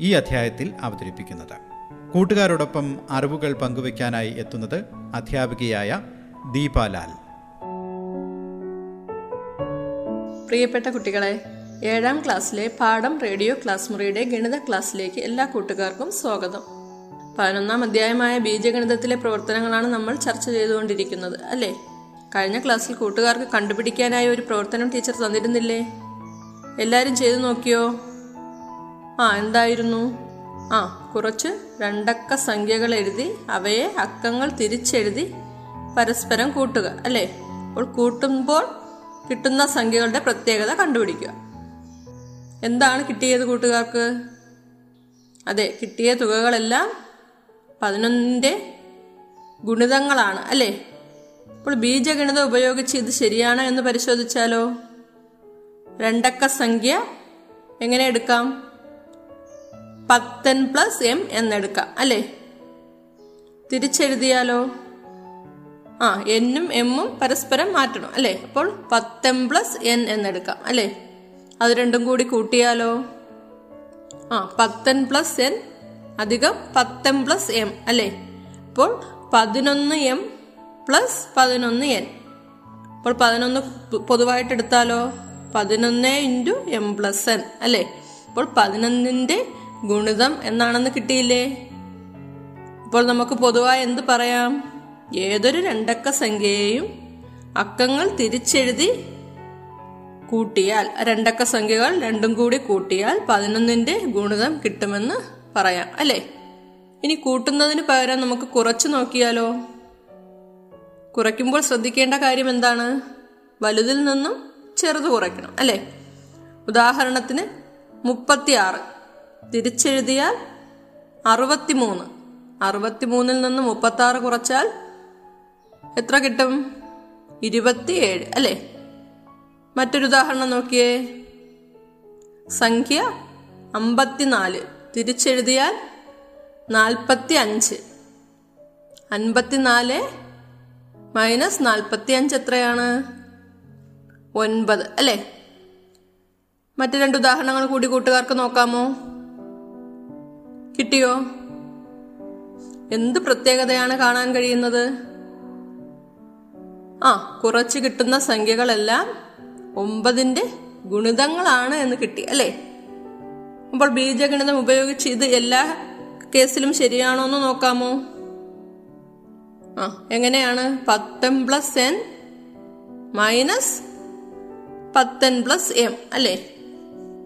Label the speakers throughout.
Speaker 1: ഈ അധ്യായത്തിൽ അവതരിപ്പിക്കുന്നത്. കൂട്ടുകാരോടൊപ്പം അറിവുകൾ പങ്കുവയ്ക്കാനായി എത്തുന്നത് അധ്യാപികയായ ദീപാലാൽ.
Speaker 2: പ്രിയപ്പെട്ട കുട്ടികളെ ഏഴാം ക്ലാസ്സിലെ പാഠം റേഡിയോ ക്ലാസ് മുറിയുടെ ഗണിത ക്ലാസ്സിലേക്ക് എല്ലാ കൂട്ടുകാർക്കും സ്വാഗതം. പതിനൊന്നാം അധ്യായമായ ബീജഗണിതത്തിലെ പ്രവർത്തനങ്ങളാണ് നമ്മൾ ചർച്ച ചെയ്തുകൊണ്ടിരിക്കുന്നത് അല്ലേ? കഴിഞ്ഞ ക്ലാസ്സിൽ കൂട്ടുകാർക്ക് കണ്ടുപിടിക്കാനായി ഒരു പ്രവർത്തനം ടീച്ചർ തന്നിരുന്നില്ലേ? എല്ലാവരും ചെയ്തു നോക്കിയോ? ആ എന്തായിരുന്നു? ആ കുറച്ച് രണ്ടക്ക സംഖ്യകൾ എഴുതി അവയെ അക്കങ്ങൾ തിരിച്ചെഴുതി പരസ്പരം കൂട്ടുക അല്ലേ? അപ്പോൾ കൂട്ടുമ്പോൾ കിട്ടുന്ന സംഖ്യകളുടെ പ്രത്യേകത കണ്ടുപിടിക്കുക. എന്താണ് കിട്ടിയത് കൂട്ടുകാർക്ക്? അതെ കിട്ടിയ തുകകളെല്ലാം പതിനൊന്നിന്റെ ഗുണിതങ്ങളാണ് അല്ലേ? അപ്പോൾ ബീജഗണിതം ഉപയോഗിച്ച് ഇത് ശരിയാണോ എന്ന് പരിശോധിച്ചാലോ? രണ്ടക്ക സംഖ്യ എങ്ങനെ എടുക്കാം? പത്തൻ പ്ലസ് എം എന്നെടുക്കാം അല്ലേ? തിരിച്ചെഴുതിയാലോ? ആ എന്നും എമ്മും പരസ്പരം മാറ്റണം അല്ലേ? അപ്പോൾ പത്തെം പ്ലസ് എൻ എന്നെടുക്കാം അല്ലേ? അത് രണ്ടും കൂടി കൂട്ടിയാലോ? ആ പത്തൻ പ്ലസ് എൻ അധികം പത്തെം പ്ലസ് എം അല്ലേ? അപ്പോൾ പതിനൊന്ന് എം പ്ലസ് പതിനൊന്ന് എൻ. അപ്പോൾ പതിനൊന്ന് പൊതുവായിട്ട് എടുത്താലോ പതിനൊന്ന് ഇന്റു എം പ്ലസ് എൻ അല്ലേ? അപ്പോൾ പതിനൊന്നിന്റെ ഗുണിതം എന്നാണെന്ന് കിട്ടിയില്ലേ? അപ്പോൾ നമുക്ക് പൊതുവായി എന്ത് പറയാം? ഏതൊരു രണ്ടക്ക സംഖ്യയെയും അക്കങ്ങൾ തിരിച്ചെഴുതി കൂട്ടിയാൽ രണ്ടക്ക സംഖ്യകൾ രണ്ടും കൂടി കൂട്ടിയാൽ പതിനൊന്നിന്റെ ഗുണിതം കിട്ടുമെന്ന് പറയാം അല്ലേ? ഇനി കൂട്ടുന്നതിന് പകരം നമുക്ക് കുറച്ച് നോക്കിയാലോ? കുറയ്ക്കുമ്പോൾ ശ്രദ്ധിക്കേണ്ട കാര്യം എന്താണ്? വലുതിൽ നിന്നും ചെറുത് കുറയ്ക്കണം അല്ലേ? ഉദാഹരണത്തിന് മുപ്പത്തിയാറ്. തിരിച്ചെഴുതിയാൽ അറുപത്തിമൂന്ന്. അറുപത്തിമൂന്നിൽ നിന്ന് മുപ്പത്തി ആറ് കുറച്ചാൽ എത്ര കിട്ടും? ഇരുപത്തിയേഴ്. അല്ലേ? മറ്റൊരു ഉദാഹരണം നോക്കിയേ. സംഖ്യ അമ്പത്തിനാല്. തിരിച്ചെഴുതിയാൽ നാൽപ്പത്തി അഞ്ച് അൻപത്തിനാല് മൈനസ് നാൽപ്പത്തി അഞ്ച് എത്രയാണ്? ഒൻപത്. അല്ലേ? മറ്റു രണ്ട് ഉദാഹരണങ്ങൾ കൂടി കൂട്ടുകാർക്ക് നോക്കാമോ? കിട്ടിയോ? എന്ത് പ്രത്യേകതയാണ് കാണാൻ കഴിയുന്നത്? ആ കുറച്ച് കിട്ടുന്ന സംഖ്യകളെല്ലാം ഒമ്പതിന്റെ ഗുണിതങ്ങളാണ് എന്ന് കിട്ടി അല്ലേ? അപ്പോൾ ബീജഗണിതം ഉപയോഗിച്ച് ഇത് എല്ലാ കേസിലും ശരിയാണോ എന്ന് നോക്കാമോ? ആ എങ്ങനെയാണ്? പത്തൻ പ്ലസ് എൻ മൈനസ് പത്തൻ പ്ലസ് എം അല്ലേ?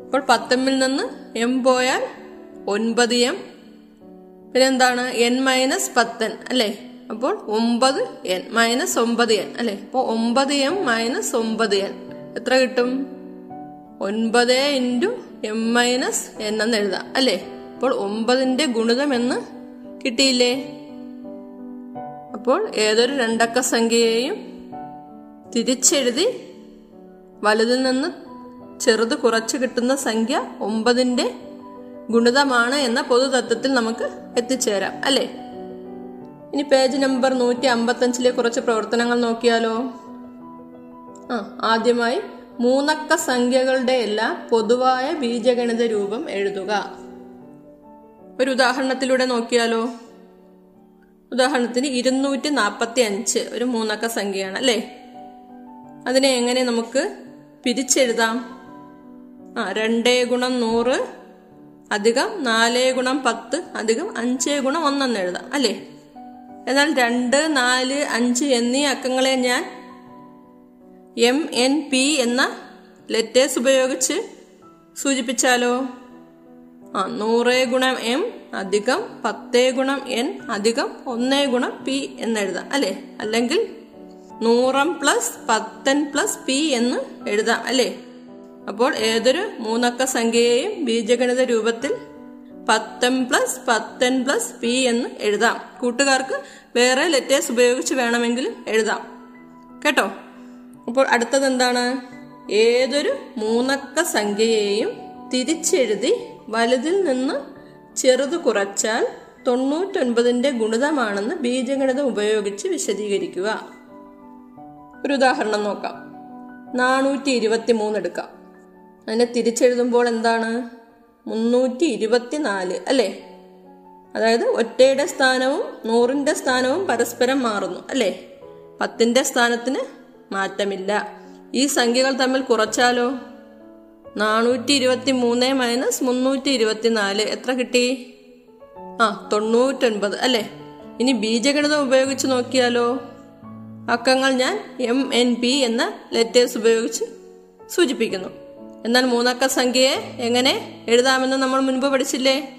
Speaker 2: അപ്പോൾ പത്തമ്മിൽ നിന്ന് എം പോയാൽ ഒൻപത് എം. പിന്നെന്താണ്? എൻ മൈനസ് പത്തൻ അല്ലേ? അപ്പോൾ ഒമ്പത് എൻ മൈനസ് ഒമ്പത് എൻ അല്ലേ? അപ്പോൾ ഒമ്പത് എം മൈനസ് ഒമ്പത് എൻ. എത്ര കിട്ടും? ഒൻപത് ഇന്റു എം മൈനസ് എൻ എന്ന് എഴുതാം അല്ലേ? അപ്പോൾ ഒമ്പതിന്റെ ഗുണിതം എന്ന് കിട്ടിയില്ലേ? അപ്പോൾ ഏതൊരു രണ്ടക്ക സംഖ്യയെയും തിരിച്ചെഴുതി വലുതിൽ നിന്ന് ചെറുത് കുറച്ച് കിട്ടുന്ന സംഖ്യ ഒമ്പതിന്റെ ഗുണിതമാണ് എന്ന പൊതുതത്വത്തിൽ നമുക്ക് എത്തിച്ചേരാം അല്ലേ? ഇനി പേജ് നമ്പർ നൂറ്റി അമ്പത്തഞ്ചിലെ കുറച്ച് പ്രവർത്തനങ്ങൾ നോക്കിയാലോ? ആ ആദ്യമായി മൂന്നക്ക സംഖ്യകളുടെ എല്ലാം പൊതുവായ ബീജഗണിത രൂപം എഴുതുക. ഒരു ഉദാഹരണത്തിലൂടെ നോക്കിയാലോ? ഉദാഹരണത്തിന് ഇരുന്നൂറ്റി നാൽപ്പത്തി അഞ്ച് ഒരു മൂന്നക്ക സംഖ്യയാണ് അല്ലേ? അതിനെ എങ്ങനെ നമുക്ക് പിരിച്ചെഴുതാം? ആ രണ്ടേ ഗുണം നൂറ് അധികം നാലേ ഗുണം പത്ത് അധികം അഞ്ചേ ഗുണം ഒന്നെന്ന് എഴുതാം അല്ലേ? എന്നാൽ രണ്ട് നാല് അഞ്ച് എന്നീ അക്കങ്ങളെ ഞാൻ എം എൻ പി എന്ന ലെറ്റേഴ്സ് ഉപയോഗിച്ച് സൂചിപ്പിച്ചാലോ? ആ നൂറ് ഗുണം എം അധികം പത്തേ ഗുണം എൻ അധികം ഒന്നേ ഗുണം പി എന്നെഴുതാം അല്ലേ? അല്ലെങ്കിൽ നൂറം പ്ലസ് പത്തൻ പ്ലസ് പി എന്ന് എഴുതാം അല്ലേ? അപ്പോൾ ഏതൊരു മൂന്നക്ക സംഖ്യയെയും ബീജഗണിത രൂപത്തിൽ പത്തൻ പ്ലസ് പത്തൻ പ്ലസ് പി എന്ന് എഴുതാം. കൂട്ടുകാർക്ക് വേറെ ലെറ്റേഴ്സ് ഉപയോഗിച്ച് വേണമെങ്കിലും എഴുതാം. കേട്ടോ? അപ്പോൾ അടുത്തത് എന്താണ്? ഏതൊരു മൂന്നക്ക സംഖ്യയെയും തിരിച്ചെഴുതി വലുതിൽ നിന്ന് ചെറുത് കുറച്ചാൽ തൊണ്ണൂറ്റൊൻപതിന്റെ ഗുണിതമാണെന്ന് ബീജഗണിതം ഉപയോഗിച്ച് വിശദീകരിക്കുക. ഒരു ഉദാഹരണം നോക്കാം. നാനൂറ്റി ഇരുപത്തി മൂന്ന് എടുക്കാം. അതിനെ തിരിച്ചെഴുതുമ്പോൾ എന്താണ്? മുന്നൂറ്റി ഇരുപത്തി നാല് അല്ലേ? അതായത് ഒറ്റയുടെ സ്ഥാനവും നൂറിന്റെ സ്ഥാനവും പരസ്പരം മാറുന്നു അല്ലേ? പത്തിന്റെ സ്ഥാനത്തിന് മാറ്റമില്ല. ഈ സംഖ്യകൾ തമ്മിൽ കുറച്ചാലോ? നാനൂറ്റി ഇരുപത്തി മൂന്ന് മൈനസ് മുന്നൂറ്റി ഇരുപത്തി നാല് എത്ര കിട്ടി? ആ തൊണ്ണൂറ്റൊൻപത് അല്ലേ? ഇനി ബീജഗണിതം ഉപയോഗിച്ച് നോക്കിയാലോ? അക്കങ്ങൾ ഞാൻ എം എൻ പി എന്ന ലെറ്റേഴ്സ് ഉപയോഗിച്ച് സൂചിപ്പിക്കുന്നു. എന്നാൽ മൂന്നക്ക സംഖ്യയെ എങ്ങനെ എഴുതാമെന്ന് നമ്മൾ മുൻപ് പഠിച്ചില്ലേ?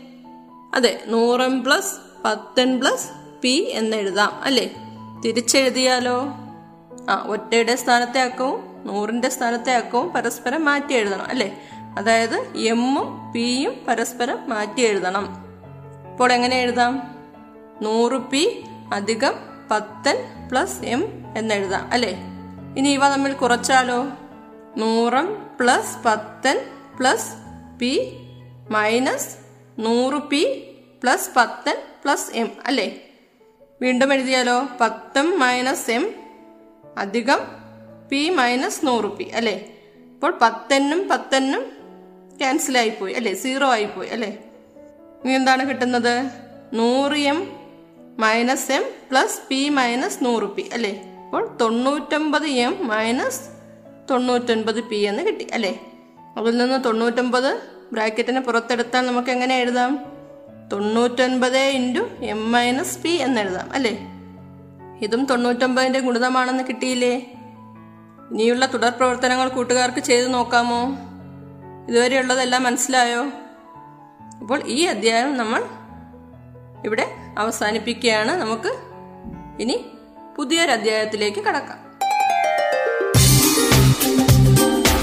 Speaker 2: അതെ നൂറൻ പ്ലസ് പത്തൻ പ്ലസ് പി എന്ന് എഴുതാം അല്ലേ? തിരിച്ചെഴുതിയാലോ? ആ ഒറ്റയുടെ സ്ഥാനത്തെ അക്കവും നൂറിന്റെ സ്ഥാനത്തെ അക്കവും പരസ്പരം മാറ്റി എഴുതണം അല്ലേ? അതായത് എമ്മും പിയും പരസ്പരം മാറ്റി എഴുതണം. ഇപ്പോൾ എങ്ങനെ എഴുതാം? നൂറ് പി അധികം പത്തൻ പ്ലസ് എം എന്നെഴുതാം അല്ലേ? ഇനി ഇവ തമ്മിൽ കുറച്ചാലോ? നൂറം പ്ലസ് പത്തൻ പ്ലസ് പി മൈനസ് നൂറ് പി പ്ലസ് പത്തൻ പ്ലസ് എം അല്ലേ? വീണ്ടും എഴുതിയാലോ? പത്തും മൈനസ് എം അധികം പി മൈനസ് നൂറ് പി അല്ലേ? അപ്പോൾ പത്തനും പത്തനും ക്യാൻസൽ ആയിപ്പോയി അല്ലേ? സീറോ ആയിപ്പോയി അല്ലേ? ഇനി എന്താണ് കിട്ടുന്നത്? നൂറ് M minus M plus P minus നൂറ് പി അല്ലേ? അപ്പോൾ തൊണ്ണൂറ്റൊമ്പത് എം മൈനസ് തൊണ്ണൂറ്റൊൻപത് പി എന്ന് കിട്ടി അല്ലേ? അതിൽ നിന്ന് തൊണ്ണൂറ്റൊൻപത് ബ്രാക്കറ്റിന് പുറത്തെടുത്താൽ നമുക്ക് എങ്ങനെ എഴുതാം? തൊണ്ണൂറ്റൊൻപത് ഇന്റു എം മൈനസ് പി എന്ന് എഴുതാം അല്ലേ? ഇതും തൊണ്ണൂറ്റൊമ്പതിന്റെ ഗുണിതമാണെന്ന് കിട്ടിയില്ലേ? ഇനിയുള്ള തുടർ പ്രവർത്തനങ്ങൾ കൂട്ടുകാർക്ക് ചെയ്തു നോക്കാമോ? ഇതുവരെയുള്ളതെല്ലാം മനസ്സിലായോ? അപ്പോൾ ഈ അധ്യായം നമ്മൾ ഇവിടെ അവസാനിപ്പിക്കുകയാണ്. നമുക്ക് ഇനി പുതിയൊരു അധ്യായത്തിലേക്ക് കടക്കാം.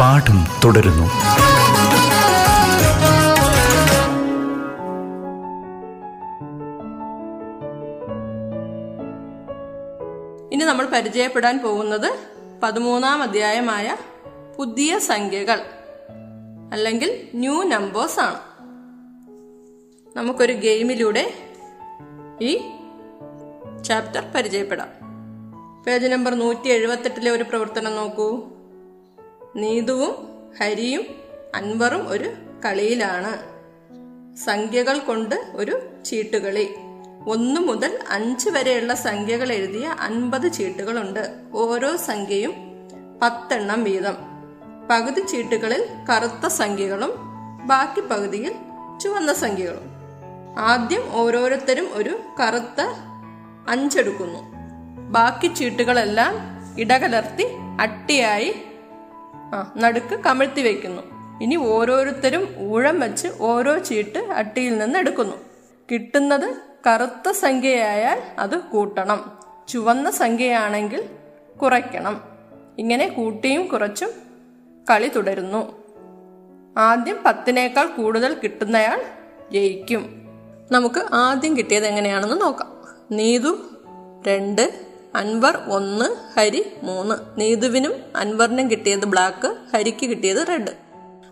Speaker 3: പാഠം തുടരുന്നു.
Speaker 2: ഇനി നമ്മൾ പരിചയപ്പെടാൻ പോകുന്നത് പതിമൂന്നാം അധ്യായമായ പുതിയ സംഖ്യകൾ അല്ലെങ്കിൽ ന്യൂ നമ്പേഴ്സ് ആണ്. നമുക്കൊരു ഗെയിമിലൂടെ ഈ ചാപ്റ്റർ പരിചയപ്പെടാം. പേജ് നമ്പർ നൂറ്റി എഴുപത്തെട്ടിലെ ഒരു പ്രവർത്തനം നോക്കൂ. നീതുവും ഹരിയും അൻവറും ഒരു കളിയിലാണ്. സംഖ്യകൾ കൊണ്ട് ഒരു ചീട്ടുകളി. ഒന്ന് മുതൽ അഞ്ച് വരെയുള്ള സംഖ്യകൾ എഴുതിയ അൻപത് ചീട്ടുകളുണ്ട്. ഓരോ സംഖ്യയും പത്തെണ്ണം വീതം. പകുതി ചീട്ടുകളിൽ കറുത്ത സംഖ്യകളും ബാക്കി പകുതിയിൽ ചുവന്ന സംഖ്യകളും. ആദ്യം ഓരോരുത്തരും ഒരു കറുത്ത അഞ്ചെടുക്കുന്നു. ബാക്കി ചീട്ടുകളെല്ലാം ഇടകലർത്തി അട്ടിയായി ആ നടുക്ക് കമഴ്ത്തി വെക്കുന്നു. ഇനി ഓരോരുത്തരും ഊഴം വെച്ച് ഓരോ ചീട്ട് അട്ടിയിൽ നിന്ന് എടുക്കുന്നു. കിട്ടുന്നത് കറുത്ത സംഖ്യയായാൽ അത് കൂട്ടണം. ചുവന്ന സംഖ്യയാണെങ്കിൽ കുറയ്ക്കണം. ഇങ്ങനെ കൂട്ടിയും കുറച്ചും കളി തുടരുന്നു. ആദ്യം പത്തിനേക്കാൾ കൂടുതൽ കിട്ടുന്നയാൾ ജയിക്കും. നമുക്ക് ആദ്യം കിട്ടിയത് എങ്ങനെയാണെന്ന് നോക്കാം. നീതു രണ്ട് അൻവർ ഒന്ന് ഹരി മൂന്ന്. നീതുവിനും അൻവറിനും കിട്ടിയത് ബ്ലാക്ക് ഹരിക്ക് കിട്ടിയത് റെഡ്.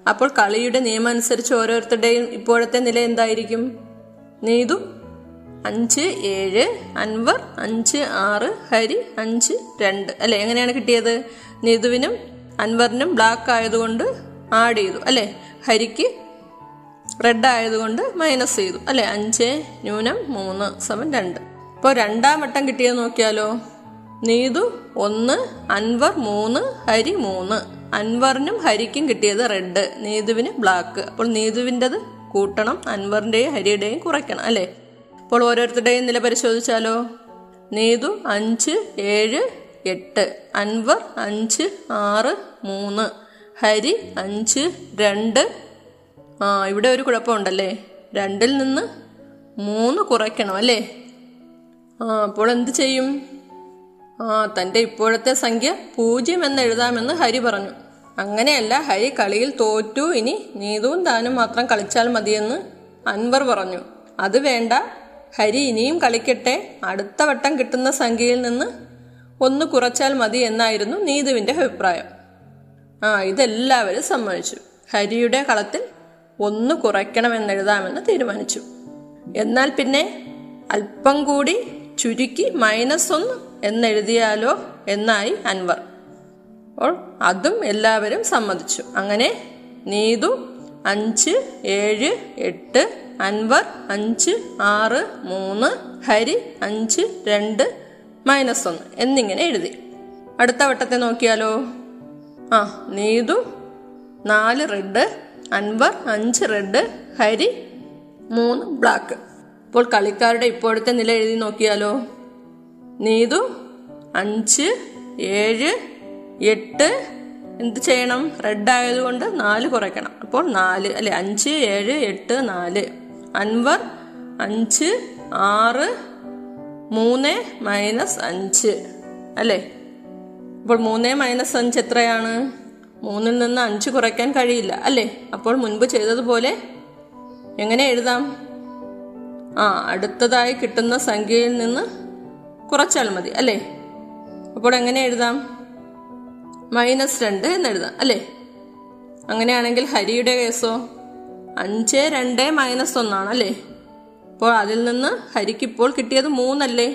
Speaker 2: അപ്പോൾ കളിയുടെ നിയമം അനുസരിച്ച് ഓരോരുത്തരുടെയും ഇപ്പോഴത്തെ നില എന്തായിരിക്കും? നീതു അഞ്ച് ഏഴ് അൻവർ അഞ്ച് ആറ് ഹരി അഞ്ച് രണ്ട്. അല്ലെ എങ്ങനെയാണ് കിട്ടിയത്? നീതുവിനും അൻവറിനും ബ്ലാക്ക് ആയതുകൊണ്ട് ആഡ് ചെയ്തു. അല്ലെ ഹരിക്ക് റെഡ് ആയതുകൊണ്ട് മൈനസ് ചെയ്തു. അല്ലെ അഞ്ച് ന്യൂനം മൂന്ന് സമം രണ്ട്. ഇപ്പോൾ രണ്ടാം വട്ടം കിട്ടിയത് നോക്കിയാലോ? നീതു ഒന്ന് അൻവർ മൂന്ന് ഹരി മൂന്ന്. അൻവറിനും ഹരിക്കും കിട്ടിയത് റെഡ് നീതുവിന് ബ്ലാക്ക് അപ്പോൾ നീതുവിന്റെത് കൂട്ടണം അൻവറിന്റെയും ഹരിയുടെയും കുറയ്ക്കണം അല്ലേ? അപ്പോൾ ഓരോരുത്തരുടെയും നില പരിശോധിച്ചാലോ? നീതു അഞ്ച് ഏഴ് എട്ട്. അൻവർ അഞ്ച് ആറ് മൂന്ന്. ഹരി അഞ്ച് രണ്ട്. ആ ഇവിടെ ഒരു കുഴപ്പമുണ്ടല്ലേ? രണ്ടിൽ നിന്ന് മൂന്ന് കുറയ്ക്കണം അല്ലേ? ആ അപ്പോൾ എന്ത് ചെയ്യും? ആ തന്റെ ഇപ്പോഴത്തെ സംഖ്യ പൂജ്യം എന്ന് എഴുതാമെന്ന് ഹരി പറഞ്ഞു. അങ്ങനെയല്ല ഹരി കളിയിൽ തോറ്റു. ഇനി നീതുവും താനും മാത്രം കളിച്ചാൽ മതിയെന്ന് അൻവർ പറഞ്ഞു. അത് വേണ്ട. ഹരി ഇനിയും കളിക്കട്ടെ. അടുത്ത വട്ടം കിട്ടുന്ന സംഖ്യയിൽ നിന്ന് ഒന്ന് കുറച്ചാൽ മതി എന്നായിരുന്നു നീതുവിന്റെ അഭിപ്രായം. ആ ഇതെല്ലാവരും സമ്മതിച്ചു. ഹരിയുടെ കളത്തിൽ ഒന്ന് കുറയ്ക്കണമെന്നെഴുതാമെന്ന് തീരുമാനിച്ചു. എന്നാൽ പിന്നെ അല്പം കൂടി ചുരുക്കി മൈനസ് ഒന്ന് എന്നെഴുതിയാലോ എന്നായി അൻവർ. അപ്പോൾ അതും എല്ലാവരും സമ്മതിച്ചു. അങ്ങനെ നീതു അഞ്ച് ഏഴ് എട്ട് അൻവർ അഞ്ച് ആറ് മൂന്ന് ഹരി അഞ്ച് രണ്ട് മൈനസ് ഒന്ന് എന്നിങ്ങനെ എഴുതി. അടുത്ത വട്ടത്തെ നോക്കിയാലോ? ആ നീതു നാല് റെഡ് അൻവർ അഞ്ച് റെഡ് ഹരി മൂന്ന് ബ്ലാക്ക് ഇപ്പോൾ കളിക്കാരുടെ ഇപ്പോഴത്തെ നില എഴുതി നോക്കിയാലോ? നീതു അഞ്ച് ഏഴ് എട്ട് എന്ത് ചെയ്യണം? റെഡ് ആയതുകൊണ്ട് നാല് കുറയ്ക്കണം. അപ്പോൾ നാല് അല്ലെ? അഞ്ച് ഏഴ് എട്ട് നാല്. അൻവർ അഞ്ച് ആറ് മൂന്ന് മൈനസ് അഞ്ച്. അല്ലേ? അപ്പോൾ മൂന്ന് മൈനസ് അഞ്ച് എത്രയാണ്? മൂന്നിൽ നിന്ന് അഞ്ച് കുറയ്ക്കാൻ കഴിയില്ല. അല്ലേ? അപ്പോൾ മുൻപ് ചെയ്തതുപോലെ എങ്ങനെ എഴുതാം? ആ അടുത്തതായി കിട്ടുന്ന സംഖ്യയിൽ നിന്ന് കുറച്ചാൽ മതി അല്ലേ? അപ്പോൾ എങ്ങനെ എഴുതാം? മൈനസ് രണ്ട് എന്ന് എഴുതാം അല്ലേ? അങ്ങനെയാണെങ്കിൽ ഹരിയുടെ കേസോ? അഞ്ച് രണ്ട് മൈനസ് ഒന്നാണ് അല്ലേ? അപ്പോൾ അതിൽ നിന്ന് ഹരിക്ക് ഇപ്പോൾ കിട്ടിയത് മൂന്നല്ലേ?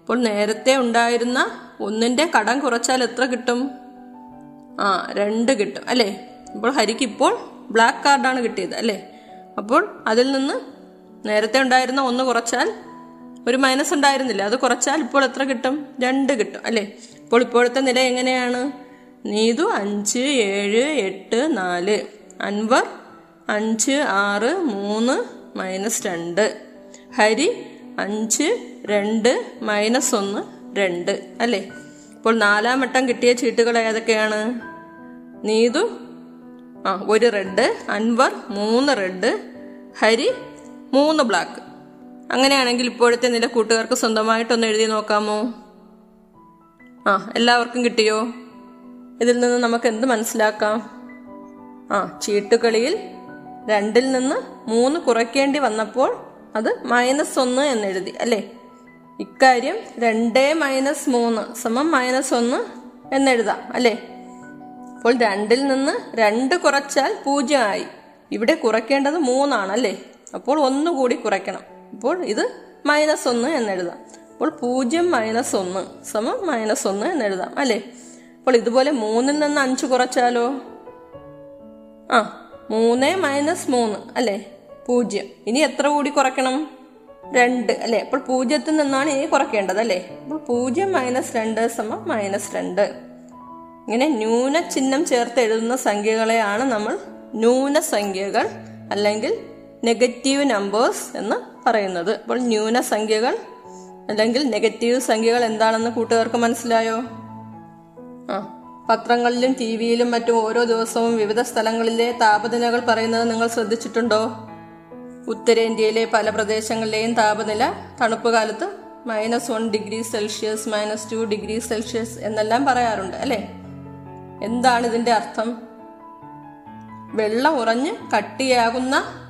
Speaker 2: അപ്പോൾ നേരത്തെ ഉണ്ടായിരുന്ന ഒന്നിന്റെ കടം കുറച്ചാൽ എത്ര കിട്ടും? ആ രണ്ട് കിട്ടും അല്ലേ? അപ്പോൾ ഹരിക്ക് ഇപ്പോൾ ബ്ലാക്ക് കാർഡാണ് കിട്ടിയത് അല്ലേ? അപ്പോൾ അതിൽ നിന്ന് നേരത്തെ ഉണ്ടായിരുന്ന ഒന്ന് കുറച്ചാൽ ഒരു മൈനസ് ഉണ്ടായിരുന്നില്ല. അത് കുറച്ചാൽ ഇപ്പോൾ എത്ര കിട്ടും? രണ്ട് കിട്ടും അല്ലേ? അപ്പോൾ ഇപ്പോഴത്തെ നില എങ്ങനെയാണ്? നീതു അഞ്ച് ഏഴ് എട്ട് നാല്. അൻവർ അഞ്ച് ആറ് മൂന്ന് മൈനസ് രണ്ട്. ഹരി അഞ്ച് രണ്ട് മൈനസ് ഒന്ന് രണ്ട്. അല്ലേ? ഇപ്പോൾ നാലാം വട്ടം കിട്ടിയ ചീട്ടുകൾ ഏതൊക്കെയാണ്? നീതു ആ ഒരു റെഡ് അൻവർ മൂന്ന് റെഡ് ഹരി മൂന്ന് ബ്ലാക്ക്. അങ്ങനെയാണെങ്കിൽ ഇപ്പോഴത്തെ നില കൂട്ടുകാർക്ക് സ്വന്തമായിട്ടൊന്ന് എഴുതി നോക്കാമോ? ആ എല്ലാവർക്കും കിട്ടിയോ? ഇതിൽ നിന്ന് നമുക്ക് എന്ത് മനസ്സിലാക്കാം? ആ ചീട്ടുകളിയിൽ രണ്ടിൽ നിന്ന് മൂന്ന് കുറയ്ക്കേണ്ടി വന്നപ്പോൾ അത് മൈനസ് ഒന്ന് എന്നെഴുതി അല്ലേ? ഇക്കാര്യം രണ്ട് മൈനസ് മൂന്ന് സമം മൈനസ് ഒന്ന് എന്നെഴുതാം അല്ലേ? അപ്പോൾ രണ്ടിൽ നിന്ന് രണ്ട് കുറച്ചാൽ പൂജ്യമായി ഇവിടെ കുറയ്ക്കേണ്ടത് മൂന്നാണ് അല്ലേ? അപ്പോൾ ഒന്നുകൂടി കുറയ്ക്കണം. അപ്പോൾ ഇത് മൈനസ് ഒന്ന് എന്നെഴുതാം അപ്പോൾ പൂജ്യം മൈനസ് ഒന്ന് സമം മൈനസ് ഒന്ന് എന്നെഴുതാം അല്ലേ? അപ്പോൾ ഇതുപോലെ മൂന്നിൽ നിന്ന് അഞ്ച് കുറച്ചാലോ? ആ മൂന്ന് മൈനസ് മൂന്ന് അല്ലേ? പൂജ്യം. ഇനി എത്ര കൂടി കുറയ്ക്കണം? രണ്ട് അല്ലെ? അപ്പോൾ പൂജ്യത്തിൽ നിന്നാണ് ഇനി കുറയ്ക്കേണ്ടത് അല്ലേ? അപ്പോൾ പൂജ്യം മൈനസ് രണ്ട് സമം മൈനസ് രണ്ട്. ഇങ്ങനെ ന്യൂന ചിഹ്നം ചേർത്ത് എഴുതുന്ന സംഖ്യകളെയാണ് നമ്മൾ ന്യൂനസംഖ്യകൾ അല്ലെങ്കിൽ നെഗറ്റീവ് നമ്പേഴ്സ് എന്ന് പറയുന്നത്. അപ്പോൾ ന്യൂനസംഖ്യകൾ അല്ലെങ്കിൽ നെഗറ്റീവ് സംഖ്യകൾ എന്താണെന്ന് കൂട്ടുകാർക്ക് മനസ്സിലായോ? ആ പത്രങ്ങളിലും ടി വിയിലും മറ്റും ഓരോ ദിവസവും വിവിധ സ്ഥലങ്ങളിലെ താപനിലകൾ പറയുന്നത് നിങ്ങൾ ശ്രദ്ധിച്ചിട്ടുണ്ടോ? ഉത്തരേന്ത്യയിലെ പല പ്രദേശങ്ങളിലെയും താപനില തണുപ്പ് കാലത്ത് minus one degree Celsius minus two degree Celsius എന്നെല്ലാം പറയാറുണ്ട് അല്ലേ? എന്താണ് ഇതിന്റെ അർത്ഥം? വെള്ളം ഉറഞ്ഞ് കട്ടിയാകുന്ന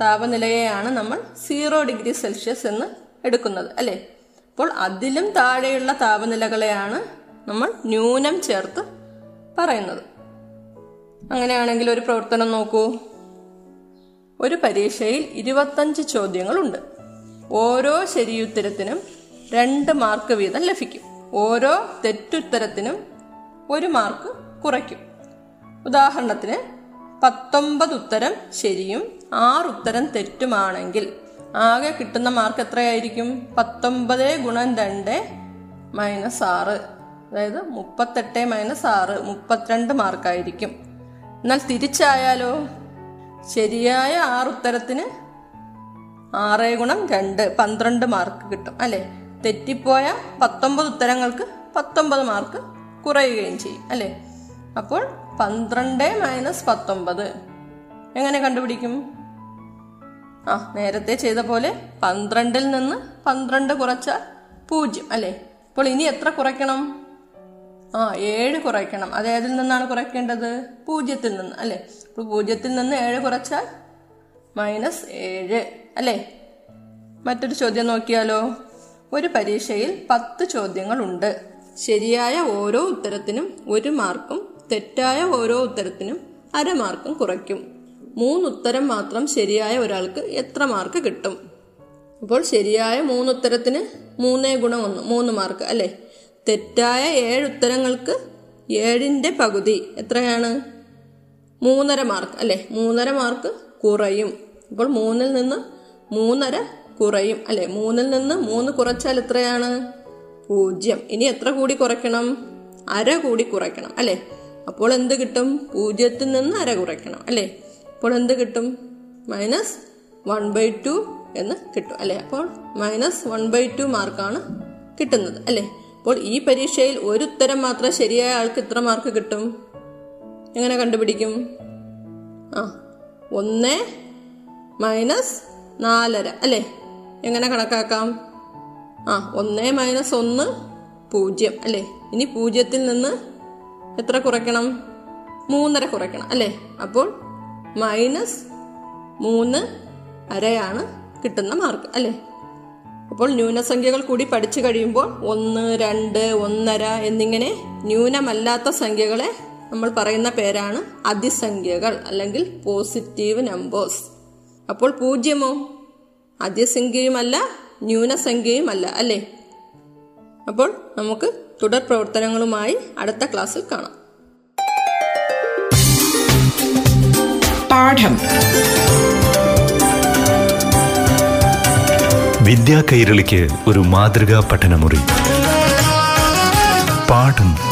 Speaker 2: താപനിലയെയാണ് നമ്മൾ സീറോ ഡിഗ്രി സെൽഷ്യസ് എന്ന് എടുക്കുന്നത് അല്ലേ? അപ്പോൾ അതിലും താഴെയുള്ള താപനിലകളെയാണ് നമ്മൾ ന്യൂനം ചേർത്ത് പറയുന്നത്. അങ്ങനെയാണെങ്കിൽ ഒരു പ്രവർത്തനം നോക്കൂ. ഒരു പരീക്ഷയിൽ ഇരുപത്തഞ്ച് ചോദ്യങ്ങളുണ്ട്. ഓരോ ശരിയുത്തരത്തിനും രണ്ട് മാർക്ക് വീതം ലഭിക്കും. ഓരോ തെറ്റുത്തരത്തിനും ഒരു മാർക്ക് കുറയ്ക്കും. ഉദാഹരണത്തിന് പത്തൊമ്പത് ഉത്തരം ശരിയും ആറ് ഉത്തരം തെറ്റുമാണെങ്കിൽ. ആകെ കിട്ടുന്ന മാർക്ക് എത്രയായിരിക്കും? പത്തൊമ്പത് ഗുണം രണ്ട് മൈനസ് ആറ്. അതായത് മുപ്പത്തെട്ട് മൈനസ് ആറ് മുപ്പത്തിരണ്ട് മാർക്കായിരിക്കും എന്നാൽ തിരിച്ചായാലോ? ശരിയായ ആറ് ഉത്തരത്തിന് ആറ് ഗുണം രണ്ട് പന്ത്രണ്ട് മാർക്ക് കിട്ടും അല്ലേ? തെറ്റിപ്പോയ പത്തൊമ്പത് ഉത്തരങ്ങൾക്ക് പത്തൊമ്പത് മാർക്ക് കുറയുകയും ചെയ്യും അല്ലേ? അപ്പോൾ പന്ത്രണ്ട് മൈനസ് പത്തൊമ്പത്. എങ്ങനെ കണ്ടുപിടിക്കും? ആ നേരത്തെ ചെയ്ത പോലെ പന്ത്രണ്ടിൽ നിന്ന് പന്ത്രണ്ട് കുറച്ച പൂജ്യം അല്ലേ? അപ്പോൾ ഇനി എത്ര കുറയ്ക്കണം? ആ ഏഴ് കുറയ്ക്കണം. അത് ഏതിൽ നിന്നാണ് കുറയ്ക്കേണ്ടത്? പൂജ്യത്തിൽ നിന്ന് അല്ലേ? അപ്പോൾ പൂജ്യത്തിൽ നിന്ന് ഏഴ് കുറച്ചാൽ മൈനസ് ഏഴ് അല്ലേ? മറ്റൊരു ചോദ്യം നോക്കിയാലോ? ഒരു പരീക്ഷയിൽ പത്ത് ചോദ്യങ്ങളുണ്ട്. ശരിയായ ഓരോ ഉത്തരത്തിനും ഒരു മാർക്കും തെറ്റായ ഓരോ ഉത്തരത്തിനും അര മാർക്കും കുറയ്ക്കും. മൂന്ന് ഉത്തരം മാത്രം ശരിയായ ഒരാൾക്ക് എത്ര മാർക്ക് കിട്ടും? അപ്പോൾ ശരിയായ മൂന്ന് ഉത്തരത്തിന് മൂന്നേ ഗുണം ഒന്ന് മൂന്ന് മാർക്ക് അല്ലേ? തെറ്റായ ഏഴ് ഉത്തരങ്ങൾക്ക് ഏഴിന്റെ പകുതി എത്രയാണ്? മൂന്നര മാർക്ക് അല്ലേ? മൂന്നര മാർക്ക് കുറയും. അപ്പോൾ മൂന്നിൽ നിന്ന് മൂന്നര കുറയും അല്ലെ? മൂന്നിൽ നിന്ന് മൂന്ന് കുറച്ചാൽ എത്രയാണ്? പൂജ്യം. ഇനി എത്ര കൂടി കുറയ്ക്കണം? അര കൂടി കുറയ്ക്കണം അല്ലേ? അപ്പോൾ എന്ത് കിട്ടും? പൂജ്യത്തിൽ നിന്ന് അര കുറയ്ക്കണം അല്ലേ? അപ്പോൾ എന്ത് കിട്ടും? മൈനസ് വൺ ബൈ ടു എന്ന് കിട്ടും അല്ലേ? അപ്പോൾ മൈനസ് വൺ ബൈ ടു മാർക്കാണ് കിട്ടുന്നത് അല്ലേ? അപ്പോൾ ഈ പരീക്ഷയിൽ ഒരു ഉത്തരം മാത്രം ശരിയായ ആൾക്ക് ഇത്ര മാർക്ക് കിട്ടും? എങ്ങനെ കണ്ടുപിടിക്കും? ആ ഒന്ന് മൈനസ് നാലര അല്ലേ? എങ്ങനെ കണക്കാക്കാം? ആ ഒന്ന് മൈനസ് ഒന്ന് പൂജ്യം അല്ലേ? ഇനി പൂജ്യത്തിൽ നിന്ന് എത്ര കുറയ്ക്കണം? മൂന്നര കുറയ്ക്കണം അല്ലേ? അപ്പോൾ മൈനസ് മൂന്ന് അരയാണ് കിട്ടുന്ന മാർക്ക് അല്ലേ? അപ്പോൾ ന്യൂനസംഖ്യകൾ കൂടി പഠിച്ചു കഴിയുമ്പോൾ ഒന്ന് രണ്ട് ഒന്നര എന്നിങ്ങനെ ന്യൂനമല്ലാത്ത സംഖ്യകളെ നമ്മൾ പറയുന്ന പേരാണ് അതിസംഖ്യകൾ അല്ലെങ്കിൽ പോസിറ്റീവ് നമ്പേഴ്സ് അപ്പോൾ പൂജ്യമോ? അതിസംഖ്യയുമല്ല ന്യൂനസംഖ്യയുമല്ല അല്ലേ? അപ്പോൾ നമുക്ക് തുടർ പ്രവർത്തനങ്ങളുമായി അടുത്ത ക്ലാസ്സിൽ കാണാം.
Speaker 4: പാഠം.
Speaker 3: വിദ്യാ കൈരളിക്ക് ഒരു മാതൃകാ പഠനമുറി. പാഠം.